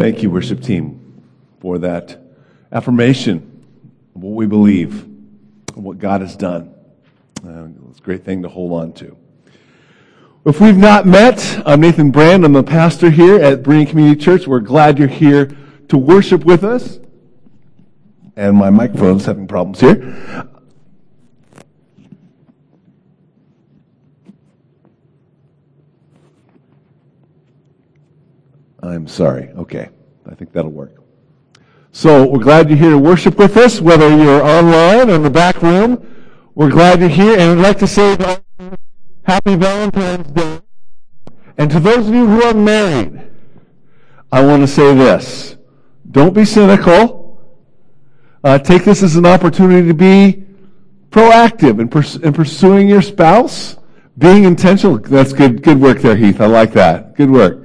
Thank you, worship team, for that affirmation of what we believe, and what God has done. Uh, it's a great thing to hold on to. If we've not met, I'm Nathan Brand. I'm the pastor here at Berean Community Church. We're glad you're here to worship with us. And my microphone's having problems here. I'm sorry. Okay. I think that'll work. So we're glad you're here to worship with us, whether you're online or in the back room. We're glad you're here, and we'd like to say Happy Valentine's Day. And to those of you who are married, I want to say this. Don't be cynical. Uh, take this as an opportunity to be proactive in, pers- in pursuing your spouse, being intentional. That's good, good work there, Heath. I like that. Good work.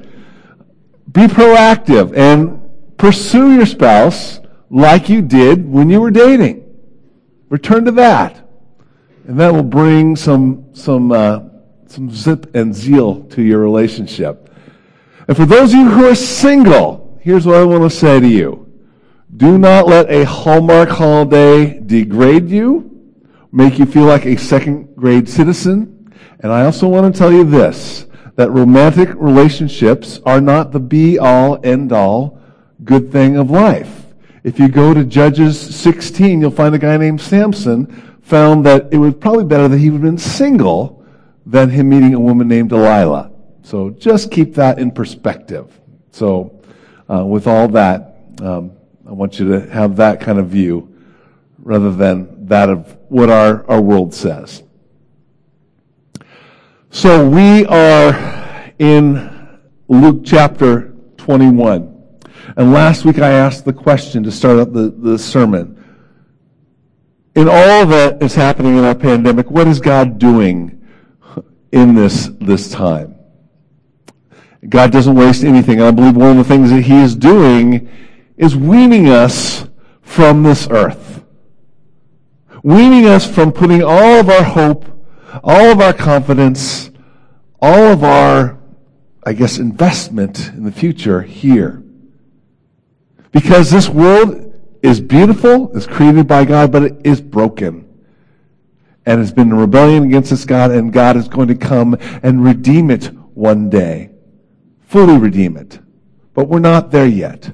Be proactive and pursue your spouse like you did when you were dating. Return to that. And that will bring some, some, uh, some zip and zeal to your relationship. And for those of you who are single, here's what I want to say to you. Do not let a Hallmark holiday degrade you, make you feel like a second grade citizen. And I also want to tell you this that romantic relationships are not the be all, end all good thing of life. If you go to Judges 16, you'll find a guy named Samson found that it was probably better that he would have been single than him meeting a woman named Delilah. So just keep that in perspective. So, uh, with all that, um, I want you to have that kind of view rather than that of what our, our world says. So we are in Luke chapter 21. And last week I asked the question to start up the, the sermon. In all that is happening in our pandemic, what is God doing in this, this time? God doesn't waste anything. I believe one of the things that He is doing is weaning us from this earth. Weaning us from putting all of our hope all of our confidence, all of our, I guess, investment in the future here. Because this world is beautiful, is created by God, but it is broken. And it's been in rebellion against this God, and God is going to come and redeem it one day. Fully redeem it. But we're not there yet.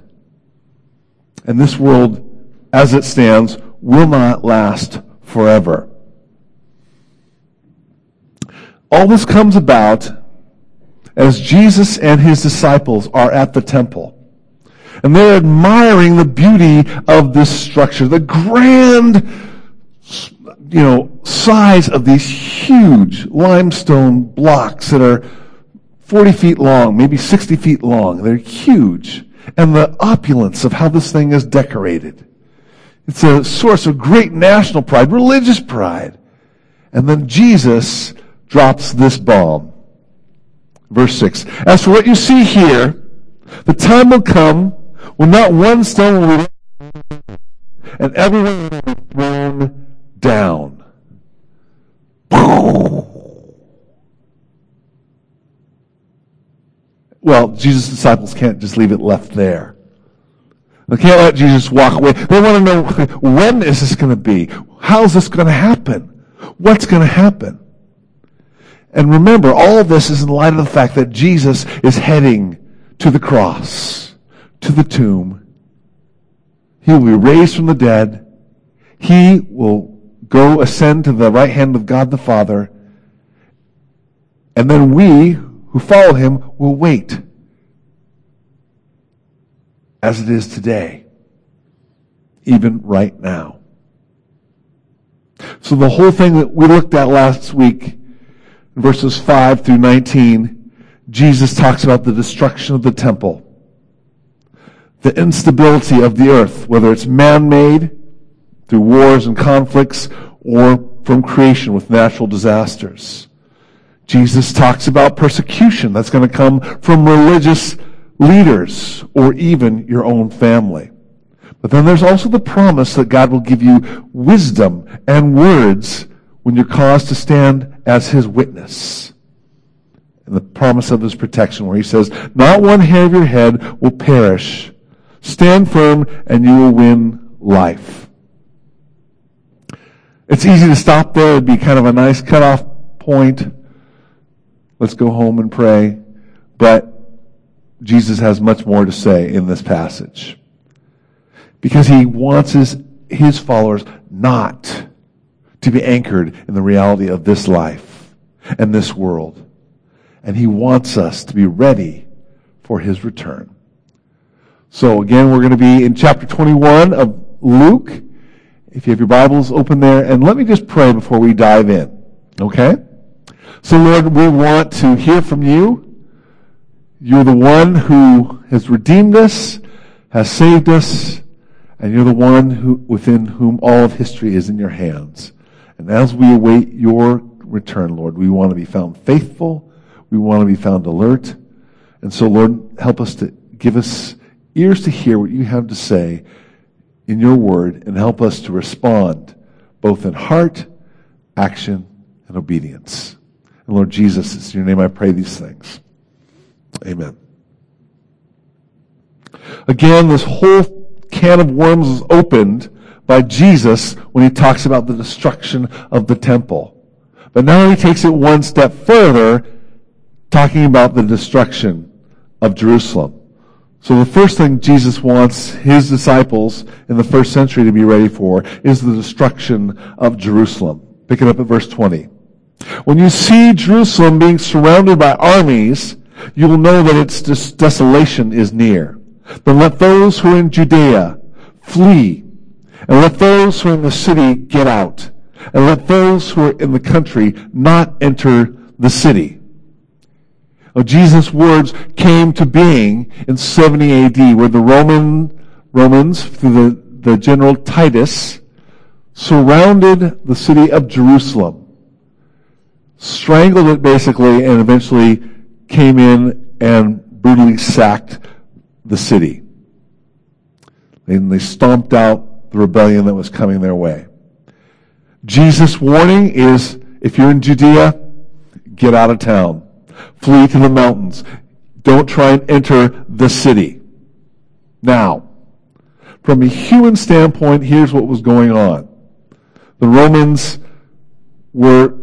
And this world, as it stands, will not last forever. All this comes about as Jesus and his disciples are at the temple. And they're admiring the beauty of this structure, the grand, you know, size of these huge limestone blocks that are 40 feet long, maybe 60 feet long. They're huge. And the opulence of how this thing is decorated. It's a source of great national pride, religious pride. And then Jesus drops this bomb. Verse 6. As for what you see here, the time will come when not one stone will be left, and everyone will be thrown down. Well, Jesus' disciples can't just leave it left there. They can't let Jesus walk away. They want to know when is this going to be? How's this going to happen? What's going to happen? And remember, all this is in light of the fact that Jesus is heading to the cross, to the tomb. He will be raised from the dead. He will go ascend to the right hand of God the Father. And then we who follow him will wait as it is today, even right now. So the whole thing that we looked at last week verses 5 through 19, Jesus talks about the destruction of the temple, the instability of the earth, whether it's man-made through wars and conflicts or from creation with natural disasters. Jesus talks about persecution that's going to come from religious leaders or even your own family. But then there's also the promise that God will give you wisdom and words when you're caused to stand as his witness. and the promise of his protection, where he says, Not one hair of your head will perish. Stand firm, and you will win life. It's easy to stop there. It'd be kind of a nice cutoff point. Let's go home and pray. But Jesus has much more to say in this passage. Because he wants his, his followers not to be anchored in the reality of this life and this world. And he wants us to be ready for his return. So again, we're going to be in chapter 21 of Luke. If you have your Bibles open there, and let me just pray before we dive in. Okay? So Lord, we want to hear from you. You're the one who has redeemed us, has saved us, and you're the one who, within whom all of history is in your hands. And as we await your return, Lord, we want to be found faithful. We want to be found alert. And so, Lord, help us to give us ears to hear what you have to say in your word and help us to respond both in heart, action, and obedience. And Lord Jesus, it's in your name I pray these things. Amen. Again, this whole can of worms is opened by Jesus when he talks about the destruction of the temple. But now he takes it one step further, talking about the destruction of Jerusalem. So the first thing Jesus wants his disciples in the first century to be ready for is the destruction of Jerusalem. Pick it up at verse 20. When you see Jerusalem being surrounded by armies, you will know that its desolation is near. Then let those who are in Judea flee, and let those who are in the city get out, and let those who are in the country not enter the city. Now, Jesus' words came to being in 70 AD, where the Roman Romans, through the, the general Titus, surrounded the city of Jerusalem, strangled it basically, and eventually came in and brutally sacked the city. And they stomped out the rebellion that was coming their way. Jesus' warning is if you're in Judea, get out of town. Flee to the mountains. Don't try and enter the city. Now, from a human standpoint, here's what was going on. The Romans were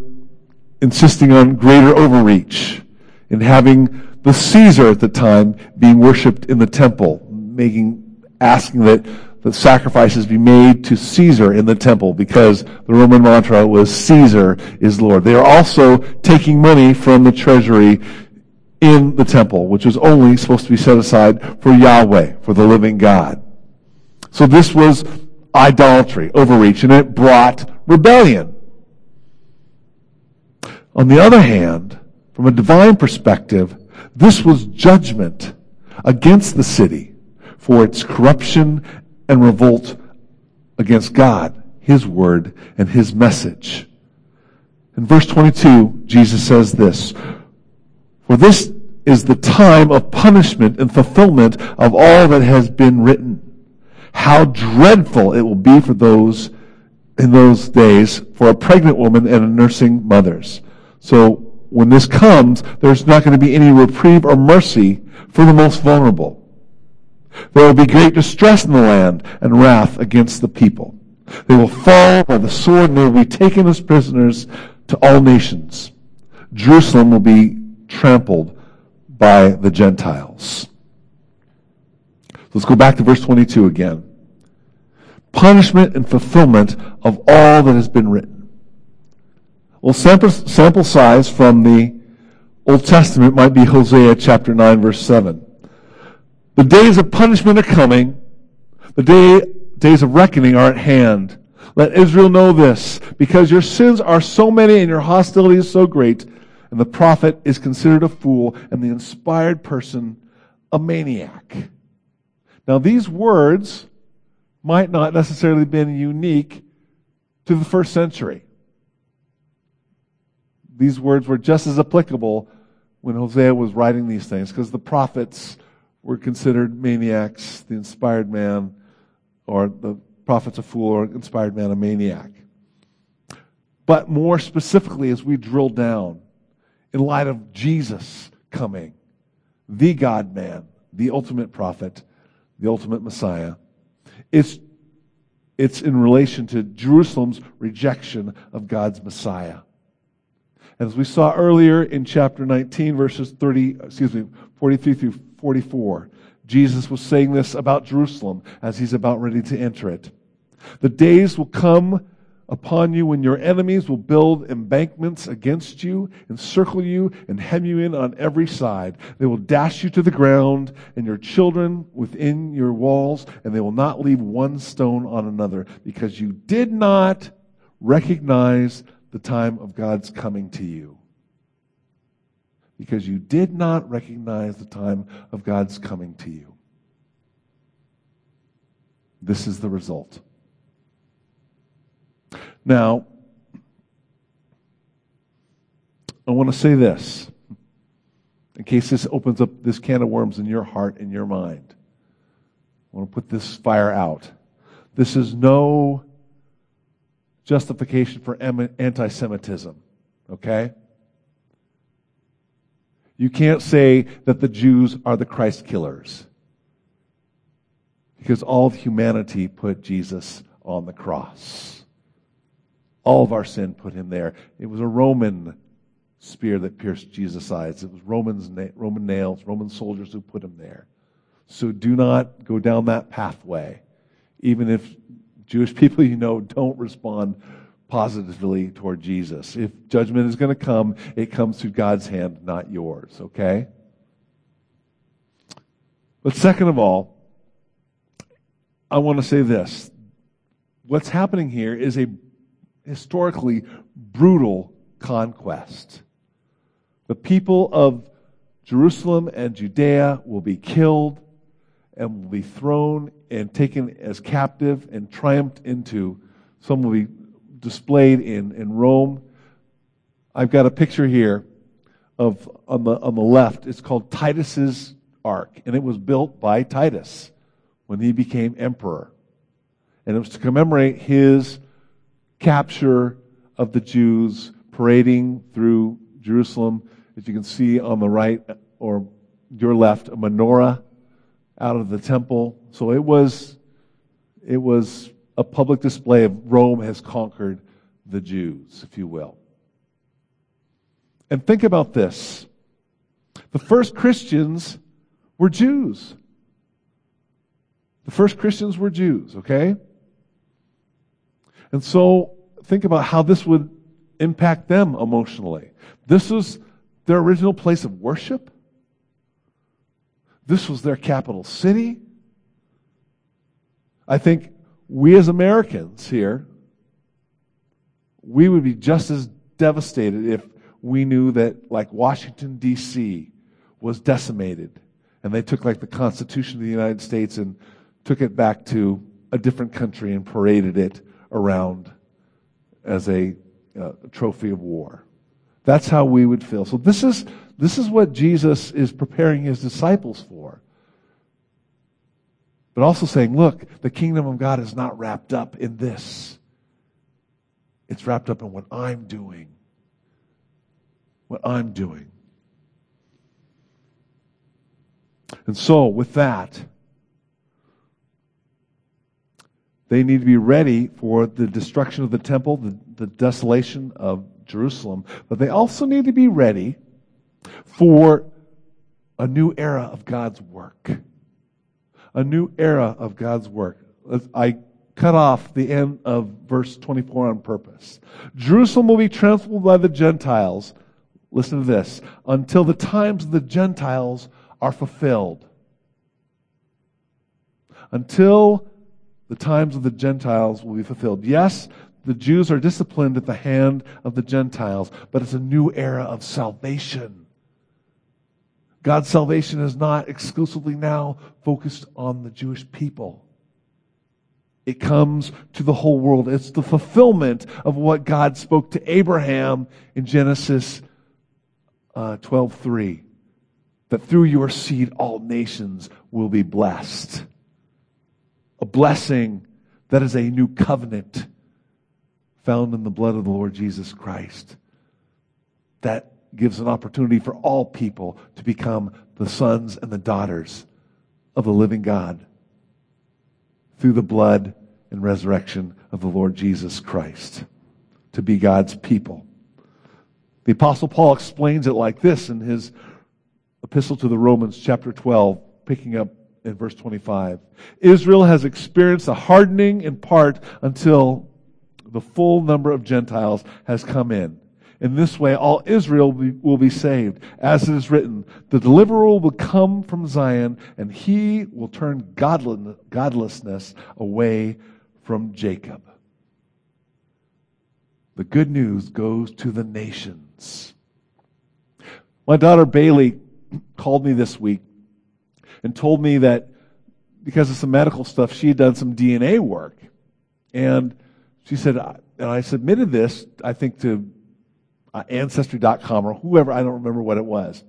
insisting on greater overreach in having the Caesar at the time being worshipped in the temple, making, asking that the sacrifices be made to Caesar in the temple because the Roman mantra was Caesar is Lord. They are also taking money from the treasury in the temple, which was only supposed to be set aside for Yahweh, for the living God. So this was idolatry, overreach, and it brought rebellion. On the other hand, from a divine perspective, this was judgment against the city for its corruption and revolt against God, His word, and His message. In verse 22, Jesus says this, For this is the time of punishment and fulfillment of all that has been written. How dreadful it will be for those in those days for a pregnant woman and a nursing mothers. So when this comes, there's not going to be any reprieve or mercy for the most vulnerable. There will be great distress in the land and wrath against the people. They will fall by the sword and they will be taken as prisoners to all nations. Jerusalem will be trampled by the Gentiles. Let's go back to verse 22 again. Punishment and fulfillment of all that has been written. Well, sample, sample size from the Old Testament might be Hosea chapter 9, verse 7. The days of punishment are coming. The day, days of reckoning are at hand. Let Israel know this, because your sins are so many and your hostility is so great, and the prophet is considered a fool, and the inspired person a maniac. Now, these words might not necessarily have been unique to the first century these words were just as applicable when Hosea was writing these things because the prophets were considered maniacs, the inspired man, or the prophet's a fool, or inspired man a maniac. But more specifically, as we drill down in light of Jesus coming, the God man, the ultimate prophet, the ultimate Messiah. It's, it's in relation to Jerusalem's rejection of God's Messiah. As we saw earlier in chapter 19, verses 30, excuse me, 43 through 44, Jesus was saying this about Jerusalem as he's about ready to enter it. The days will come upon you when your enemies will build embankments against you, encircle you, and hem you in on every side. They will dash you to the ground and your children within your walls, and they will not leave one stone on another because you did not recognize the time of God's coming to you. Because you did not recognize the time of God's coming to you. This is the result. Now, I want to say this in case this opens up this can of worms in your heart and your mind. I want to put this fire out. This is no justification for anti Semitism, okay? You can't say that the Jews are the Christ killers because all of humanity put Jesus on the cross. All of our sin put him there. It was a Roman spear that pierced Jesus' eyes. It was Romans, Roman nails, Roman soldiers who put him there. So do not go down that pathway, even if Jewish people you know don't respond positively toward Jesus. If judgment is going to come, it comes through God's hand, not yours, okay? But second of all, I want to say this. What's happening here is a historically brutal conquest. The people of Jerusalem and Judea will be killed and will be thrown and taken as captive and triumphed into. Some will be displayed in, in Rome. I've got a picture here of on the on the left. It's called Titus's Arch, and it was built by Titus when he became emperor. And it was to commemorate his capture of the Jews parading through Jerusalem. As you can see on the right or your left, a menorah out of the temple. So it was, it was a public display of Rome has conquered the Jews, if you will. And think about this. The first Christians were Jews. The first Christians were Jews, okay? And so think about how this would impact them emotionally. This was their original place of worship. This was their capital city. I think we as Americans here, we would be just as devastated if we knew that, like, Washington, D.C. was decimated and they took, like, the Constitution of the United States and took it back to a different country and paraded it around as a uh, trophy of war. That's how we would feel. So this is this is what Jesus is preparing his disciples for. But also saying, look, the kingdom of God is not wrapped up in this. It's wrapped up in what I'm doing. What I'm doing. And so, with that, They need to be ready for the destruction of the temple, the, the desolation of Jerusalem, but they also need to be ready for a new era of God's work. A new era of God's work. I cut off the end of verse 24 on purpose. Jerusalem will be trampled by the Gentiles. Listen to this. Until the times of the Gentiles are fulfilled. Until the times of the Gentiles will be fulfilled. Yes, the Jews are disciplined at the hand of the Gentiles, but it's a new era of salvation. God's salvation is not exclusively now focused on the Jewish people. It comes to the whole world. It's the fulfillment of what God spoke to Abraham in Genesis uh, 12:3 that through your seed all nations will be blessed a blessing that is a new covenant found in the blood of the Lord Jesus Christ that gives an opportunity for all people to become the sons and the daughters of the living God through the blood and resurrection of the Lord Jesus Christ to be God's people. The Apostle Paul explains it like this in his epistle to the Romans, chapter 12, picking up in verse 25. Israel has experienced a hardening in part until the full number of Gentiles has come in. In this way, all Israel will be saved. As it is written, the deliverer will come from Zion, and he will turn godlessness away from Jacob. The good news goes to the nations. My daughter Bailey called me this week and told me that because of some medical stuff, she had done some DNA work. And she said, and I submitted this, I think, to uh, Ancestry.com or whoever, I don't remember what it was.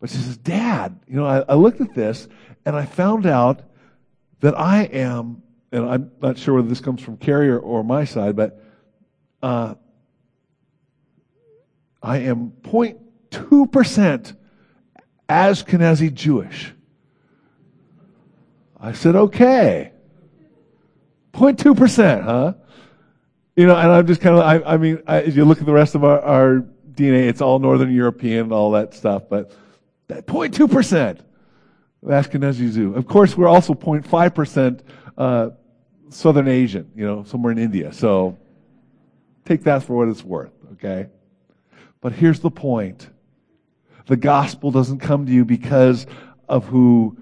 But she says, Dad, you know, I, I looked at this and I found out that I am, and I'm not sure whether this comes from Carrie or, or my side, but uh, I am 0.2% Ashkenazi Jewish. I said, okay. 0.2%, huh? You know, and I'm just kind of, I, I mean, I, you look at the rest of our, our DNA, it's all Northern European and all that stuff, but that 0.2% of Ashkenazi Jew. Of course, we're also 0.5% uh, Southern Asian, you know, somewhere in India. So take that for what it's worth, okay? But here's the point. The gospel doesn't come to you because of who,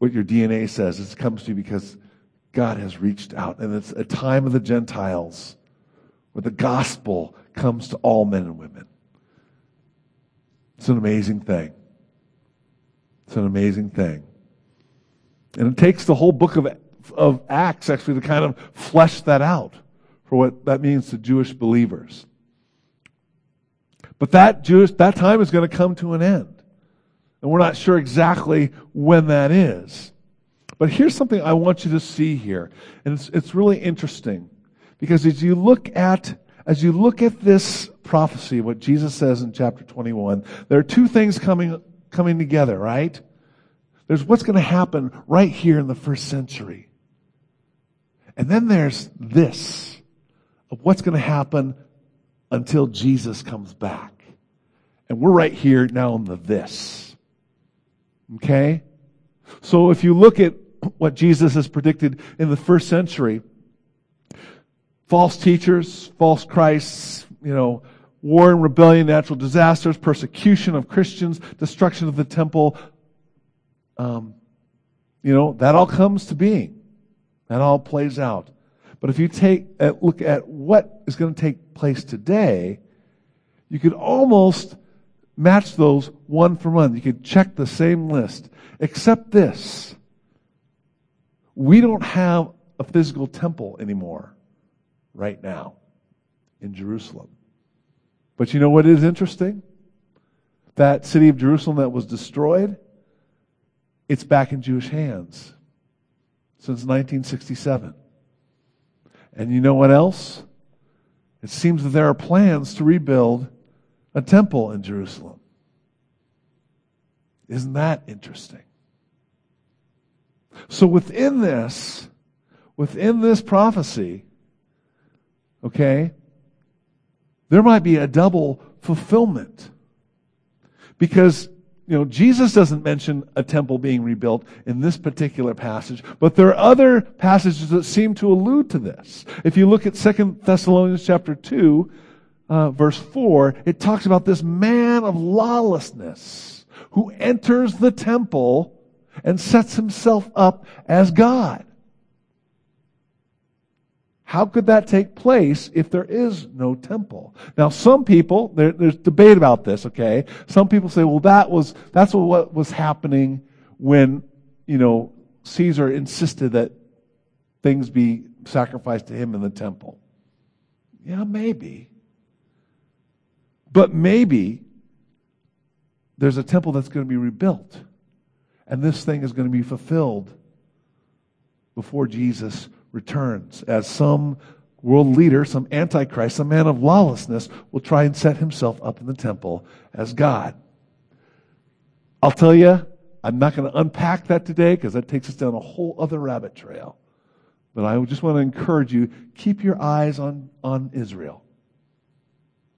what your DNA says. It comes to you because God has reached out. And it's a time of the Gentiles where the gospel comes to all men and women. It's an amazing thing. It's an amazing thing. And it takes the whole book of, of Acts actually to kind of flesh that out for what that means to Jewish believers. But that Jewish, that time is going to come to an end. And we're not sure exactly when that is. But here's something I want you to see here. And it's, it's really interesting. Because as you look at, as you look at this prophecy, what Jesus says in chapter 21, there are two things coming, coming together, right? There's what's going to happen right here in the first century. And then there's this of what's going to happen until Jesus comes back. And we're right here now in the this. Okay? So if you look at what Jesus has predicted in the first century, false teachers, false Christs, you know, war and rebellion, natural disasters, persecution of Christians, destruction of the temple. Um, you know, that all comes to being. That all plays out. But if you take a look at what is going to take place today, you could almost match those one for one. You could check the same list, except this. We don't have a physical temple anymore right now in Jerusalem. But you know what is interesting? That city of Jerusalem that was destroyed, it's back in Jewish hands since 1967. And you know what else? It seems that there are plans to rebuild a temple in Jerusalem. Isn't that interesting? So within this, within this prophecy, Okay? There might be a double fulfillment. Because, you know, Jesus doesn't mention a temple being rebuilt in this particular passage, but there are other passages that seem to allude to this. If you look at 2 Thessalonians chapter 2, uh, verse 4, it talks about this man of lawlessness who enters the temple and sets himself up as God. How could that take place if there is no temple? Now, some people, there, there's debate about this, okay? Some people say, well, that was, that's what was happening when, you know, Caesar insisted that things be sacrificed to him in the temple. Yeah, maybe. But maybe there's a temple that's going to be rebuilt. And this thing is going to be fulfilled before Jesus returns, as some world leader, some antichrist, some man of lawlessness, will try and set himself up in the temple as God. I'll tell you, I'm not going to unpack that today because that takes us down a whole other rabbit trail. But I just want to encourage you keep your eyes on, on Israel.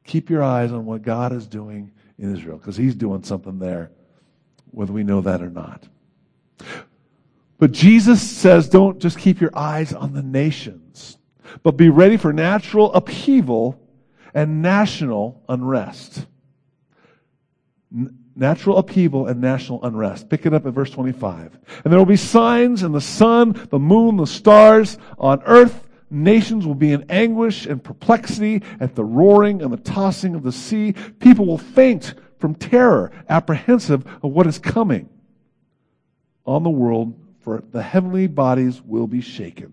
Keep your eyes on what God is doing in Israel because He's doing something there, whether we know that or not. But Jesus says don't just keep your eyes on the nations, but be ready for natural upheaval and national unrest. N- natural upheaval and national unrest. Pick it up at verse 25. And there will be signs in the sun, the moon, the stars on earth. Nations will be in anguish and perplexity at the roaring and the tossing of the sea. People will faint from terror, apprehensive of what is coming on the world, for the heavenly bodies will be shaken.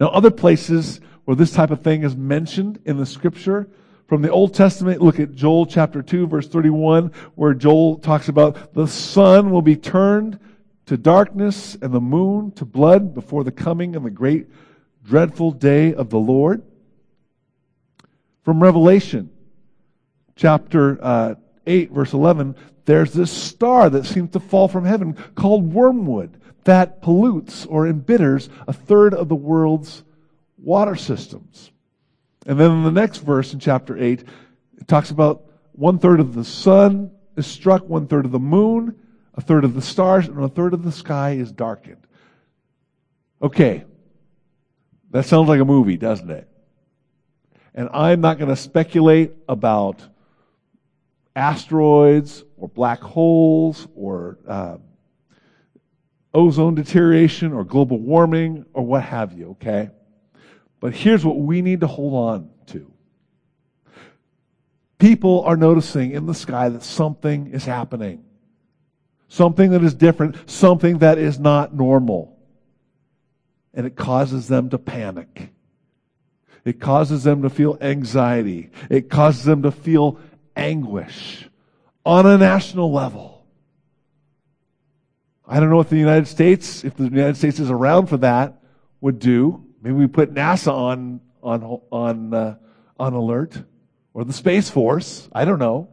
Now, other places where this type of thing is mentioned in the scripture, from the Old Testament, look at Joel chapter 2, verse 31, where Joel talks about the sun will be turned to darkness and the moon to blood before the coming of the great dreadful day of the Lord. From Revelation chapter uh, 8, verse 11, there's this star that seems to fall from heaven called wormwood that pollutes or embitters a third of the world's water systems. And then in the next verse in chapter 8, it talks about one third of the sun is struck, one third of the moon, a third of the stars, and a third of the sky is darkened. Okay. That sounds like a movie, doesn't it? And I'm not going to speculate about asteroids or black holes or uh, ozone deterioration or global warming or what have you, okay? But here's what we need to hold on to. People are noticing in the sky that something is happening. Something that is different, something that is not normal. And it causes them to panic. It causes them to feel anxiety. It causes them to feel anguish on a national level. I don't know what the United States, if the United States is around for that, would do. Maybe we put NASA on on on uh, on alert or the Space Force. I don't know.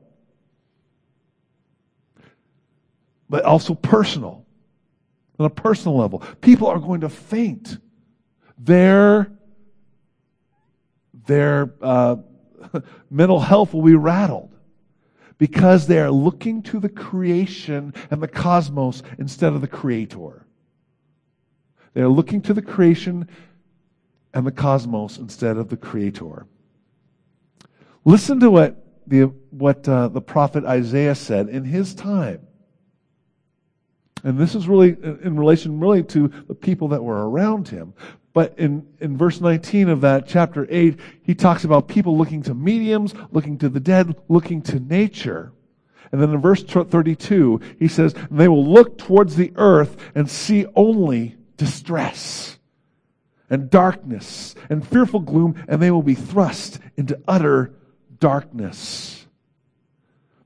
But also personal. On a personal level, people are going to faint. Their their uh, mental health will be rattled because they are looking to the creation and the cosmos instead of the creator. They are looking to the creation and the cosmos instead of the creator. Listen to what the, what, uh, the prophet Isaiah said in his time. And this is really in relation really to the people that were around him. But in, in verse 19 of that chapter 8, he talks about people looking to mediums, looking to the dead, looking to nature. And then in verse 32, he says, They will look towards the earth and see only distress and darkness and fearful gloom, and they will be thrust into utter darkness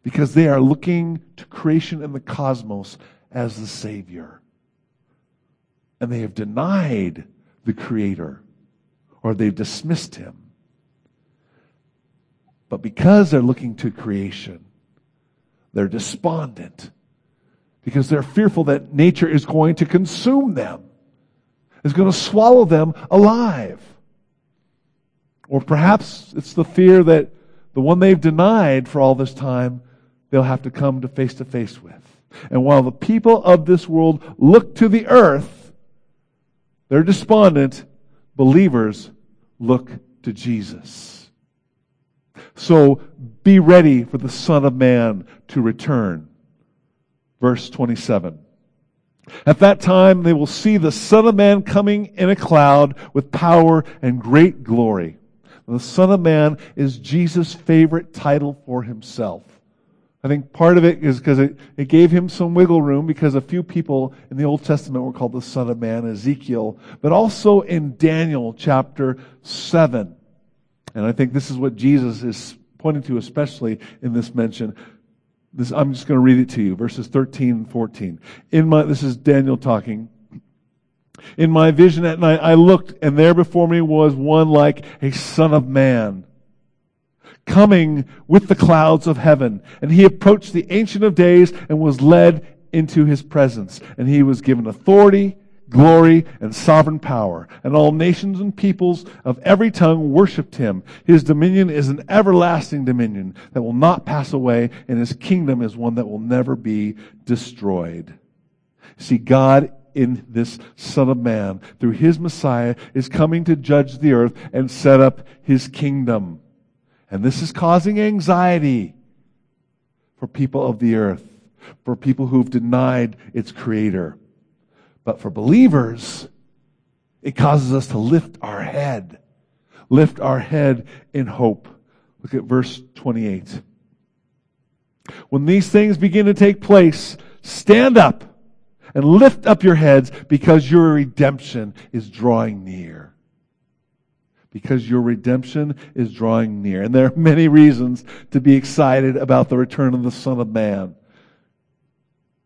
because they are looking to creation and the cosmos as the Savior. And they have denied the Creator or they've dismissed Him. But because they're looking to creation, they're despondent because they're fearful that nature is going to consume them is going to swallow them alive. Or perhaps it's the fear that the one they've denied for all this time, they'll have to come to face to face with. And while the people of this world look to the earth, they're despondent, believers look to Jesus. So be ready for the Son of Man to return. Verse 27. At that time, they will see the Son of Man coming in a cloud with power and great glory. The Son of Man is Jesus' favorite title for himself. I think part of it is because it, it gave him some wiggle room because a few people in the Old Testament were called the Son of Man, Ezekiel, but also in Daniel chapter 7. And I think this is what Jesus is pointing to, especially in this mention. This, I'm just going to read it to you, verses 13 and 14. In my, this is Daniel talking. In my vision at night, I looked, and there before me was one like a son of man, coming with the clouds of heaven. And he approached the Ancient of Days and was led into his presence. And he was given authority, glory, and sovereign power. And all nations and peoples of every tongue worshipped him. His dominion is an everlasting dominion that will not pass away, and his kingdom is one that will never be destroyed. See, God in this Son of Man, through his Messiah, is coming to judge the earth and set up his kingdom. And this is causing anxiety for people of the earth, for people who've denied its creator. But for believers, it causes us to lift our head, lift our head in hope. Look at verse 28. When these things begin to take place, stand up and lift up your heads because your redemption is drawing near. Because your redemption is drawing near. And there are many reasons to be excited about the return of the Son of Man.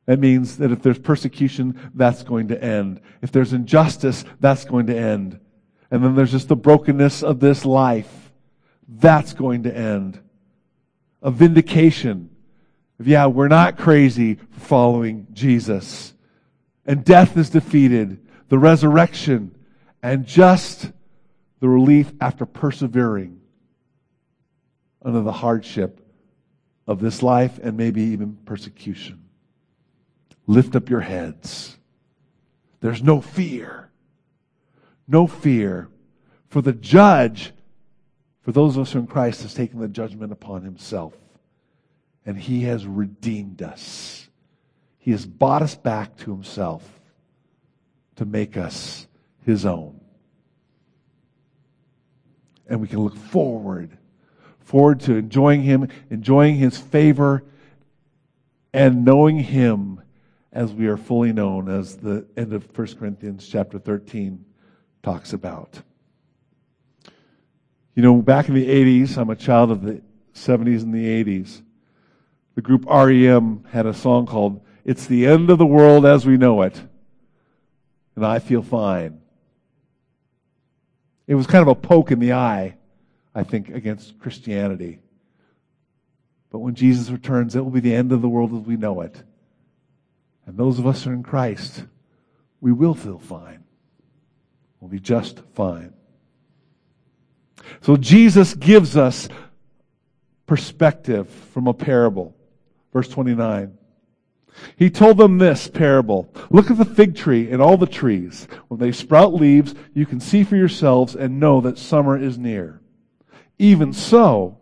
That means that if there's persecution, that's going to end. If there's injustice, that's going to end. And then there's just the brokenness of this life. That's going to end. A vindication. Yeah, we're not crazy for following Jesus and death is defeated, the resurrection, and just the relief after persevering under the hardship of this life and maybe even persecution. Lift up your heads. There's no fear. No fear. For the judge, for those of us who are in Christ, has taken the judgment upon himself. And he has redeemed us. He has bought us back to himself to make us his own. And we can look forward, forward to enjoying him, enjoying his favor, and knowing him as we are fully known, as the end of 1 Corinthians chapter 13 talks about. You know, back in the 80s, I'm a child of the 70s and the 80s. The group REM had a song called it's the end of the world as we know it. And I feel fine. It was kind of a poke in the eye, I think, against Christianity. But when Jesus returns, it will be the end of the world as we know it. And those of us who are in Christ, we will feel fine. We'll be just fine. So Jesus gives us perspective from a parable. Verse 29. He told them this parable. Look at the fig tree and all the trees. When they sprout leaves, you can see for yourselves and know that summer is near. Even so,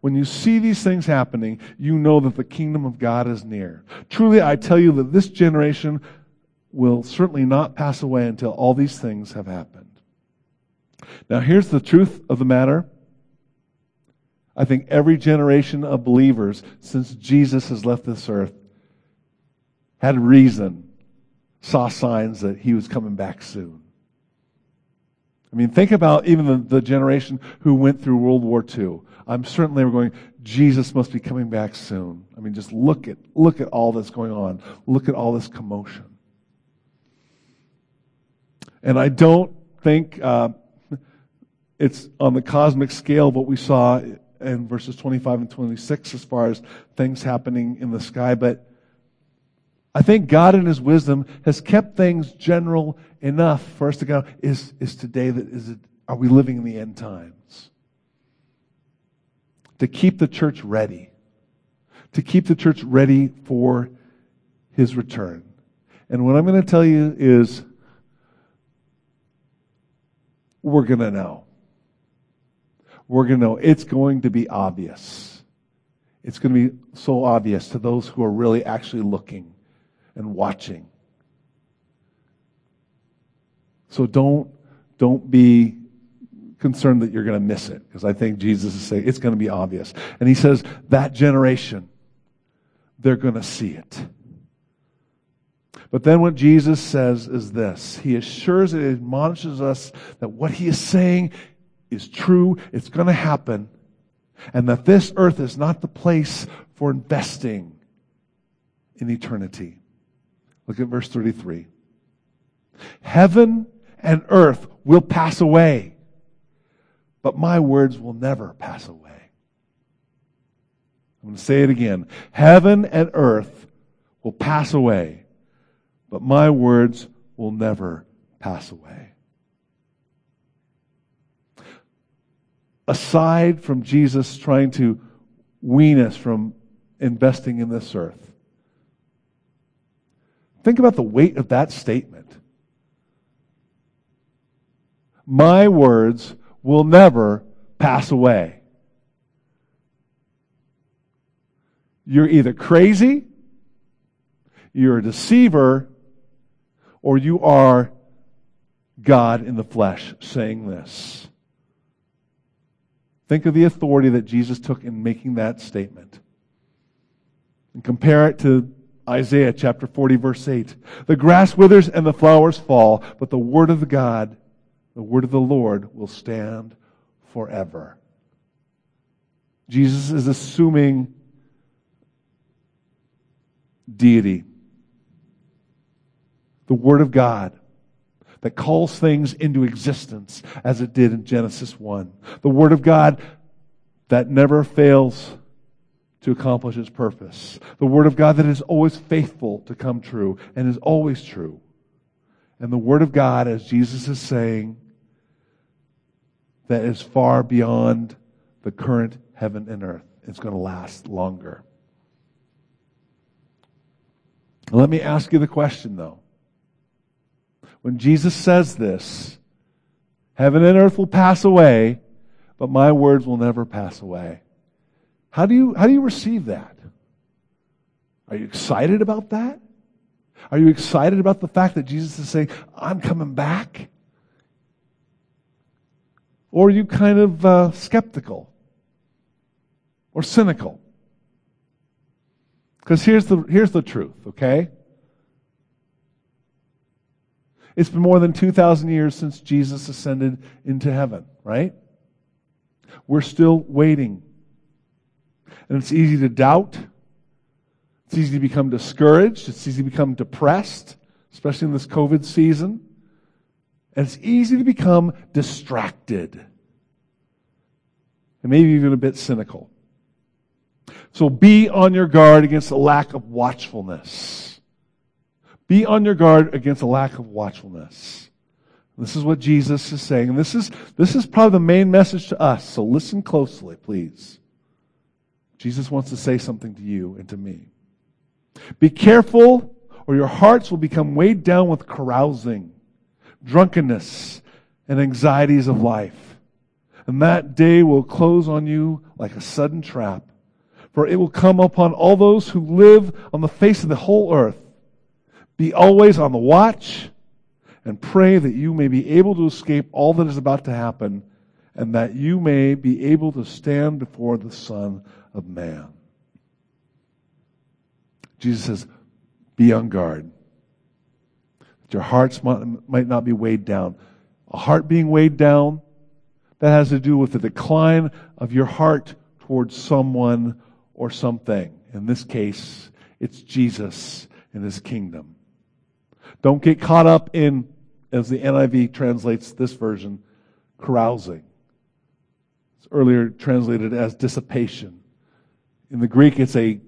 when you see these things happening, you know that the kingdom of God is near. Truly, I tell you that this generation will certainly not pass away until all these things have happened. Now, here's the truth of the matter. I think every generation of believers since Jesus has left this earth had reason, saw signs that he was coming back soon. I mean, think about even the, the generation who went through World War II. I'm certain they were going, Jesus must be coming back soon. I mean, just look at, look at all that's going on. Look at all this commotion. And I don't think uh, it's on the cosmic scale what we saw in verses 25 and 26 as far as things happening in the sky, but I think God in His wisdom has kept things general enough for us to go, is, is today that, is it, are we living in the end times? To keep the church ready. To keep the church ready for His return. And what I'm going to tell you is, we're going to know. We're going to know. It's going to be obvious. It's going to be so obvious to those who are really actually looking and watching. So don't, don't be concerned that you're going to miss it, because I think Jesus is saying it's going to be obvious. And he says, that generation, they're going to see it. But then what Jesus says is this He assures and admonishes us that what He is saying is true, it's going to happen, and that this earth is not the place for investing in eternity. Look at verse 33. Heaven and earth will pass away, but my words will never pass away. I'm going to say it again. Heaven and earth will pass away, but my words will never pass away. Aside from Jesus trying to wean us from investing in this earth, think about the weight of that statement. My words will never pass away. You're either crazy, you're a deceiver, or you are God in the flesh saying this. Think of the authority that Jesus took in making that statement. And compare it to Isaiah chapter 40, verse 8. The grass withers and the flowers fall, but the word of God, the word of the Lord, will stand forever. Jesus is assuming deity. The Word of God that calls things into existence as it did in Genesis 1. The Word of God that never fails to accomplish its purpose. The Word of God that is always faithful to come true and is always true. And the Word of God, as Jesus is saying, that is far beyond the current heaven and earth. It's going to last longer. Let me ask you the question, though. When Jesus says this, heaven and earth will pass away, but my words will never pass away. How do you, how do you receive that? Are you excited about that? Are you excited about the fact that Jesus is saying, I'm coming back? Or are you kind of uh, skeptical or cynical? Because here's the, here's the truth, okay? It's been more than 2,000 years since Jesus ascended into heaven, right? We're still waiting. And it's easy to doubt. It's easy to become discouraged. It's easy to become depressed, especially in this COVID season. And it's easy to become distracted. And maybe even a bit cynical. So be on your guard against a lack of watchfulness. Be on your guard against a lack of watchfulness. This is what Jesus is saying. And this is, this is probably the main message to us. So listen closely, please. Jesus wants to say something to you and to me. Be careful or your hearts will become weighed down with carousing, drunkenness, and anxieties of life. And that day will close on you like a sudden trap for it will come upon all those who live on the face of the whole earth. Be always on the watch and pray that you may be able to escape all that is about to happen and that you may be able to stand before the Son of Man. Jesus says, be on guard. That your hearts might not be weighed down. A heart being weighed down, that has to do with the decline of your heart towards someone or something. In this case, it's Jesus and his kingdom. Don't get caught up in, as the NIV translates this version, carousing. It's earlier translated as dissipation. In the Greek, it's a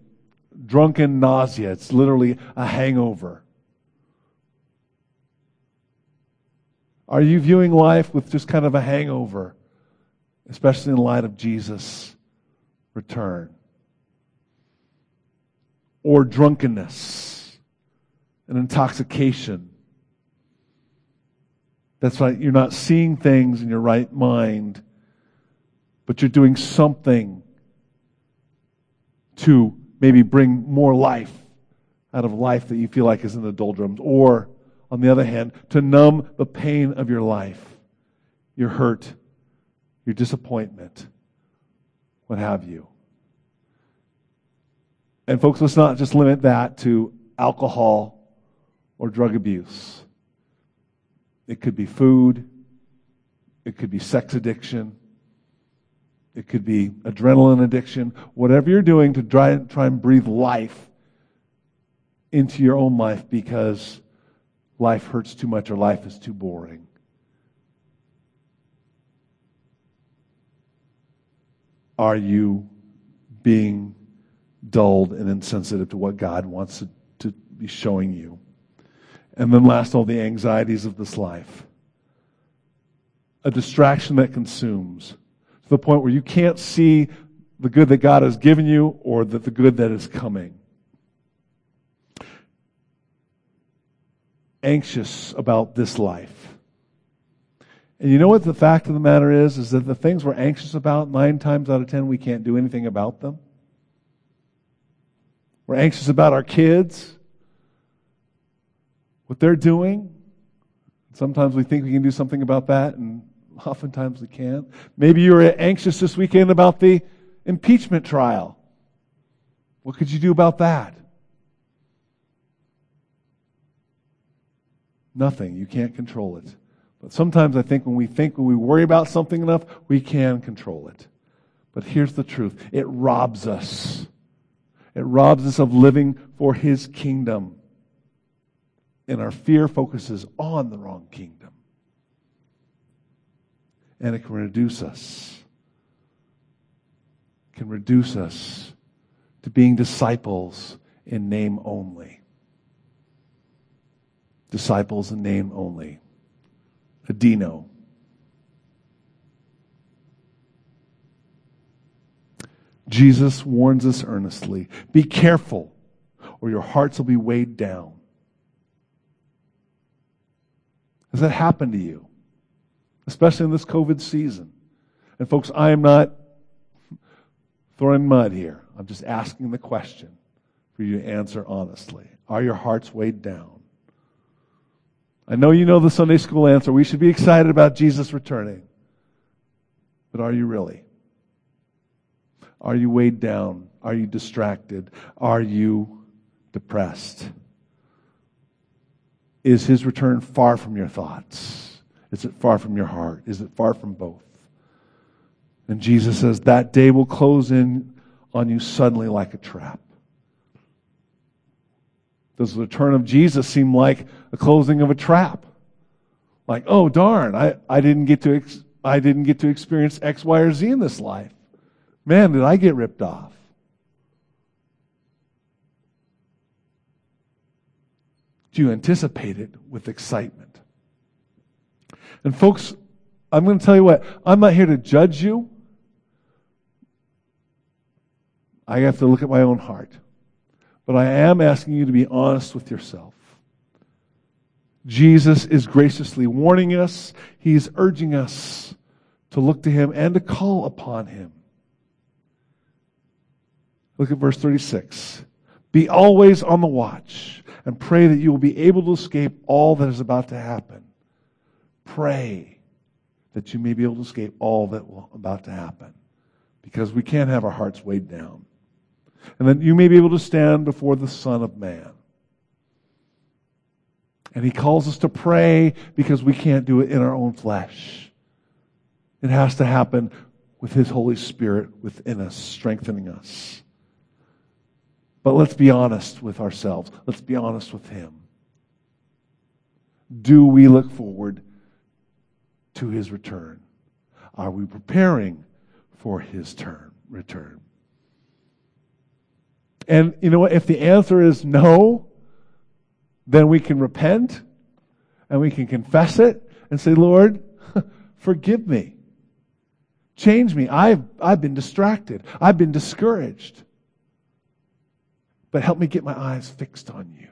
drunken nausea. It's literally a hangover. Are you viewing life with just kind of a hangover, especially in light of Jesus' return? or drunkenness, an intoxication. That's right, you're not seeing things in your right mind, but you're doing something to maybe bring more life out of life that you feel like is in the doldrums. Or, on the other hand, to numb the pain of your life, your hurt, your disappointment, what have you. And folks, let's not just limit that to alcohol or drug abuse. It could be food. It could be sex addiction. It could be adrenaline addiction. Whatever you're doing to try, try and breathe life into your own life because life hurts too much or life is too boring. Are you being dulled and insensitive to what God wants to, to be showing you? And then last, all the anxieties of this life. A distraction that consumes the point where you can't see the good that God has given you or the, the good that is coming. Anxious about this life. And you know what the fact of the matter is? Is that the things we're anxious about, nine times out of ten, we can't do anything about them. We're anxious about our kids, what they're doing. Sometimes we think we can do something about that, and oftentimes we can't. Maybe you were anxious this weekend about the impeachment trial. What could you do about that? Nothing. You can't control it. But sometimes I think when we think, when we worry about something enough, we can control it. But here's the truth it robs us. It robs us of living for His kingdom. And our fear focuses on the wrong kingdom. And it can reduce us. Can reduce us to being disciples in name only. Disciples in name only. Adino. Jesus warns us earnestly be careful, or your hearts will be weighed down. Has that happened to you? Especially in this COVID season. And, folks, I am not throwing mud here. I'm just asking the question for you to answer honestly. Are your hearts weighed down? I know you know the Sunday school answer. We should be excited about Jesus returning. But are you really? Are you weighed down? Are you distracted? Are you depressed? Is his return far from your thoughts? Is it far from your heart? Is it far from both? And Jesus says that day will close in on you suddenly like a trap. Does the return of Jesus seem like a closing of a trap? Like, oh darn, I, I didn't get to ex- I didn't get to experience X, Y, or Z in this life. Man, did I get ripped off. Do you anticipate it with excitement? And folks, I'm going to tell you what, I'm not here to judge you. I have to look at my own heart. But I am asking you to be honest with yourself. Jesus is graciously warning us, He's urging us to look to Him and to call upon Him. Look at verse 36. Be always on the watch and pray that you will be able to escape all that is about to happen. Pray that you may be able to escape all that will about to happen because we can't have our hearts weighed down and that you may be able to stand before the Son of Man. And he calls us to pray because we can't do it in our own flesh. It has to happen with his Holy Spirit within us, strengthening us. But let's be honest with ourselves. Let's be honest with him. Do we look forward to his return? Are we preparing for his turn, return? And you know what? If the answer is no, then we can repent and we can confess it and say, Lord, forgive me. Change me. I've, I've been distracted. I've been discouraged. But help me get my eyes fixed on you,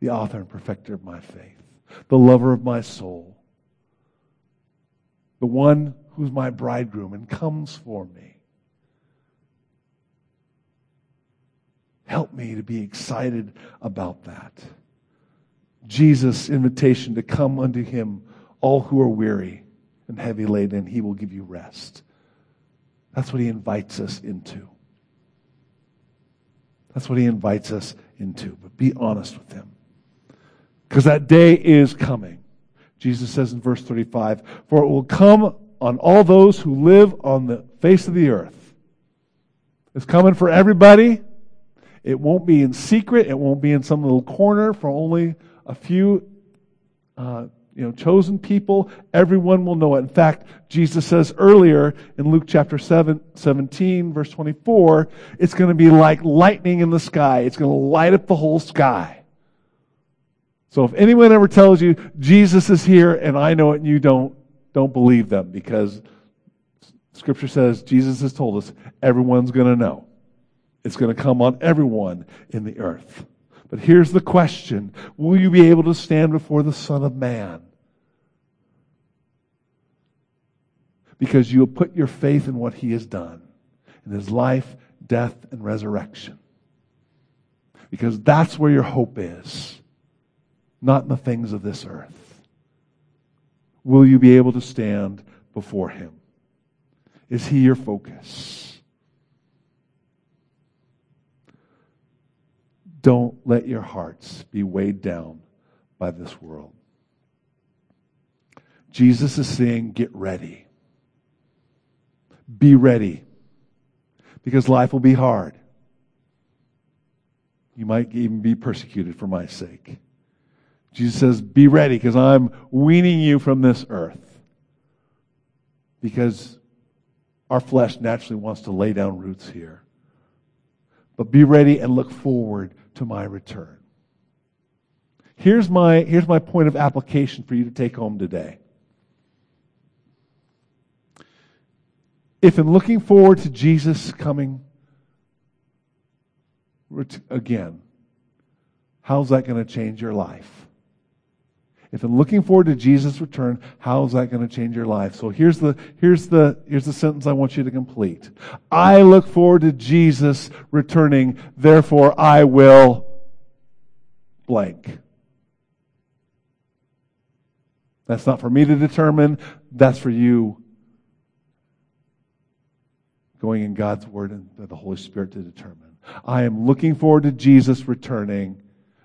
the author and perfecter of my faith, the lover of my soul, the one who's my bridegroom and comes for me. Help me to be excited about that. Jesus' invitation to come unto him, all who are weary and heavy laden, he will give you rest. That's what he invites us into. That's what he invites us into. But be honest with him. Because that day is coming. Jesus says in verse 35 For it will come on all those who live on the face of the earth. It's coming for everybody. It won't be in secret. It won't be in some little corner for only a few uh, you know, chosen people, everyone will know it. In fact, Jesus says earlier in Luke chapter 7, 17, verse 24, it's going to be like lightning in the sky. It's going to light up the whole sky. So if anyone ever tells you Jesus is here and I know it and you don't, don't believe them because scripture says Jesus has told us everyone's going to know. It's going to come on everyone in the earth. But here's the question. Will you be able to stand before the Son of Man? Because you have put your faith in what he has done, in his life, death, and resurrection. Because that's where your hope is, not in the things of this earth. Will you be able to stand before him? Is he your focus? Don't let your hearts be weighed down by this world. Jesus is saying, get ready. Be ready. Because life will be hard. You might even be persecuted for my sake. Jesus says, Be ready because I'm weaning you from this earth. Because our flesh naturally wants to lay down roots here. But be ready and look forward to my return. Here's my, here's my point of application for you to take home today. If in looking forward to Jesus coming again, how's that going to change your life? If in looking forward to Jesus' return, how is that going to change your life? So here's the, here's the, here's the sentence I want you to complete. I look forward to Jesus returning, therefore I will blank. That's not for me to determine. That's for you going in God's Word and the Holy Spirit to determine. I am looking forward to Jesus returning,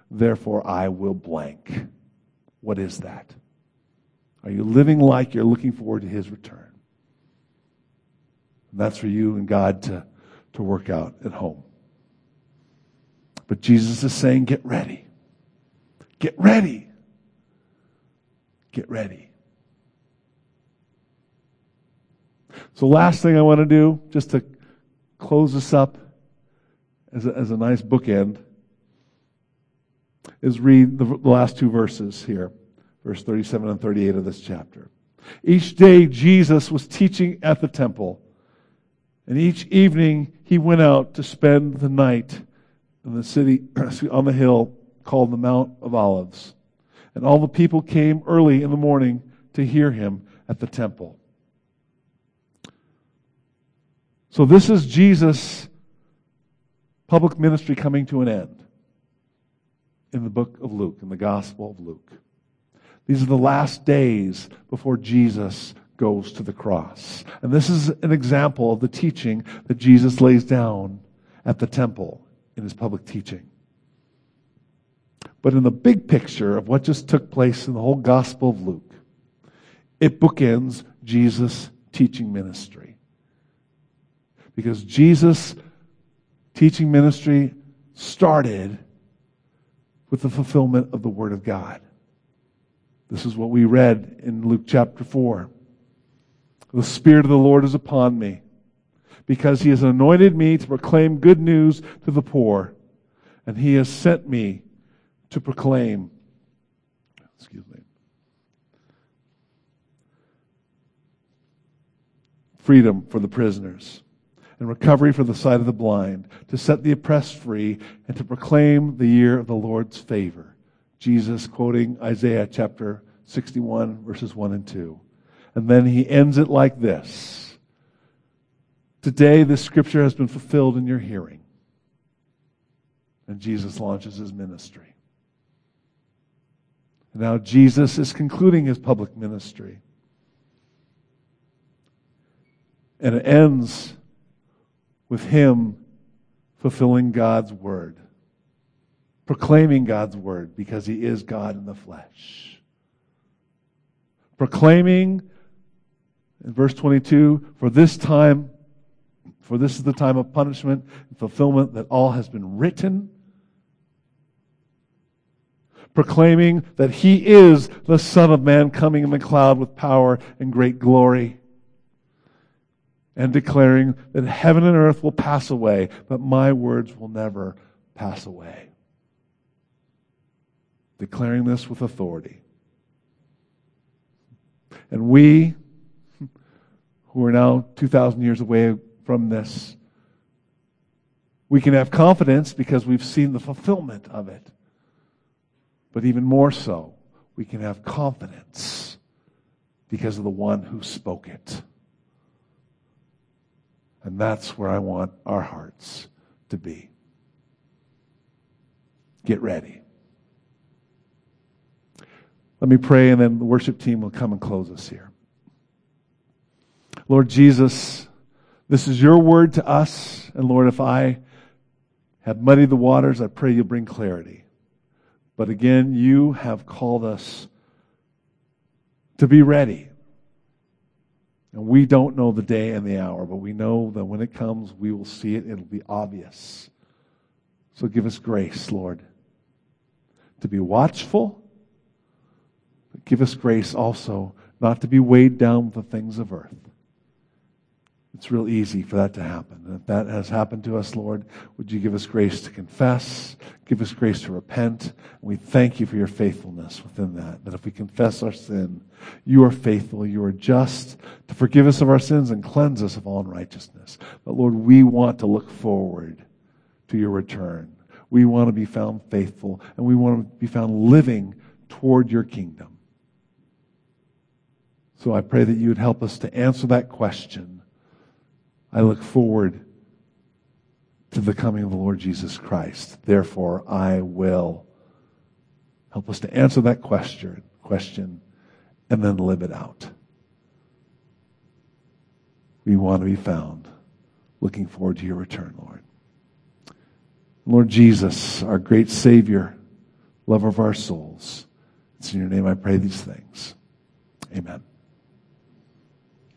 therefore I will blank. What is that? Are you living like you're looking forward to His return? And that's for you and God to, to work out at home. But Jesus is saying, get ready. Get ready. Get ready. So, last thing I want to do, just to close this up as a, as a nice bookend, is read the, last two verses here, verse 37 and 38 of this chapter. Each day, Jesus was teaching at the temple, and each evening he went out to spend the night in the city, on the hill called the Mount of Olives. And all the people came early in the morning to hear him at the temple. So this is Jesus' public ministry coming to an end in the book of Luke, in the Gospel of Luke. These are the last days before Jesus goes to the cross. And this is an example of the teaching that Jesus lays down at the temple in his public teaching. But in the big picture of what just took place in the whole Gospel of Luke, it bookends Jesus' teaching ministry. Because Jesus' teaching ministry started with the fulfillment of the Word of God. This is what we read in Luke chapter 4. The Spirit of the Lord is upon me, because He has anointed me to proclaim good news to the poor, and He has sent me to proclaim, excuse me, freedom for the prisoners and recovery for the sight of the blind, to set the oppressed free, and to proclaim the year of the Lord's favor. Jesus quoting Isaiah chapter 61, verses 1 and 2. And then he ends it like this Today, this scripture has been fulfilled in your hearing. And Jesus launches his ministry. Now Jesus is concluding his public ministry. And it ends with him fulfilling God's word, proclaiming God's word because he is God in the flesh. Proclaiming, in verse 22, for this time, for this is the time of punishment and fulfillment that all has been written. proclaiming that he is the Son of Man coming in the cloud with power and great glory, and declaring that heaven and earth will pass away, but my words will never pass away. Declaring this with authority. And we, who are now 2,000 years away from this, we can have confidence because we've seen the fulfillment of it. But even more so, we can have confidence because of the one who spoke it. And that's where I want our hearts to be. Get ready. Let me pray, and then the worship team will come and close us here. Lord Jesus, this is your word to us. And Lord, if I have muddied the waters, I pray you'll bring clarity. But again, you have called us to be ready. And we don't know the day and the hour, but we know that when it comes, we will see it. It'll be obvious. So give us grace, Lord, to be watchful. But give us grace also not to be weighed down with the things of earth. It's real easy for that to happen. And if that has happened to us, Lord, would you give us grace to confess, give us grace to repent. And we thank you for your faithfulness within that. That if we confess our sin, you are faithful, you are just to forgive us of our sins and cleanse us of all unrighteousness. But Lord, we want to look forward to your return. We want to be found faithful and we want to be found living toward your kingdom. So I pray that you would help us to answer that question I look forward to the coming of the Lord Jesus Christ. Therefore, I will. Help us to answer that question, question and then live it out. We want to be found. Looking forward to your return, Lord. Lord Jesus, our great Savior, lover of our souls. It's in your name I pray these things. Amen.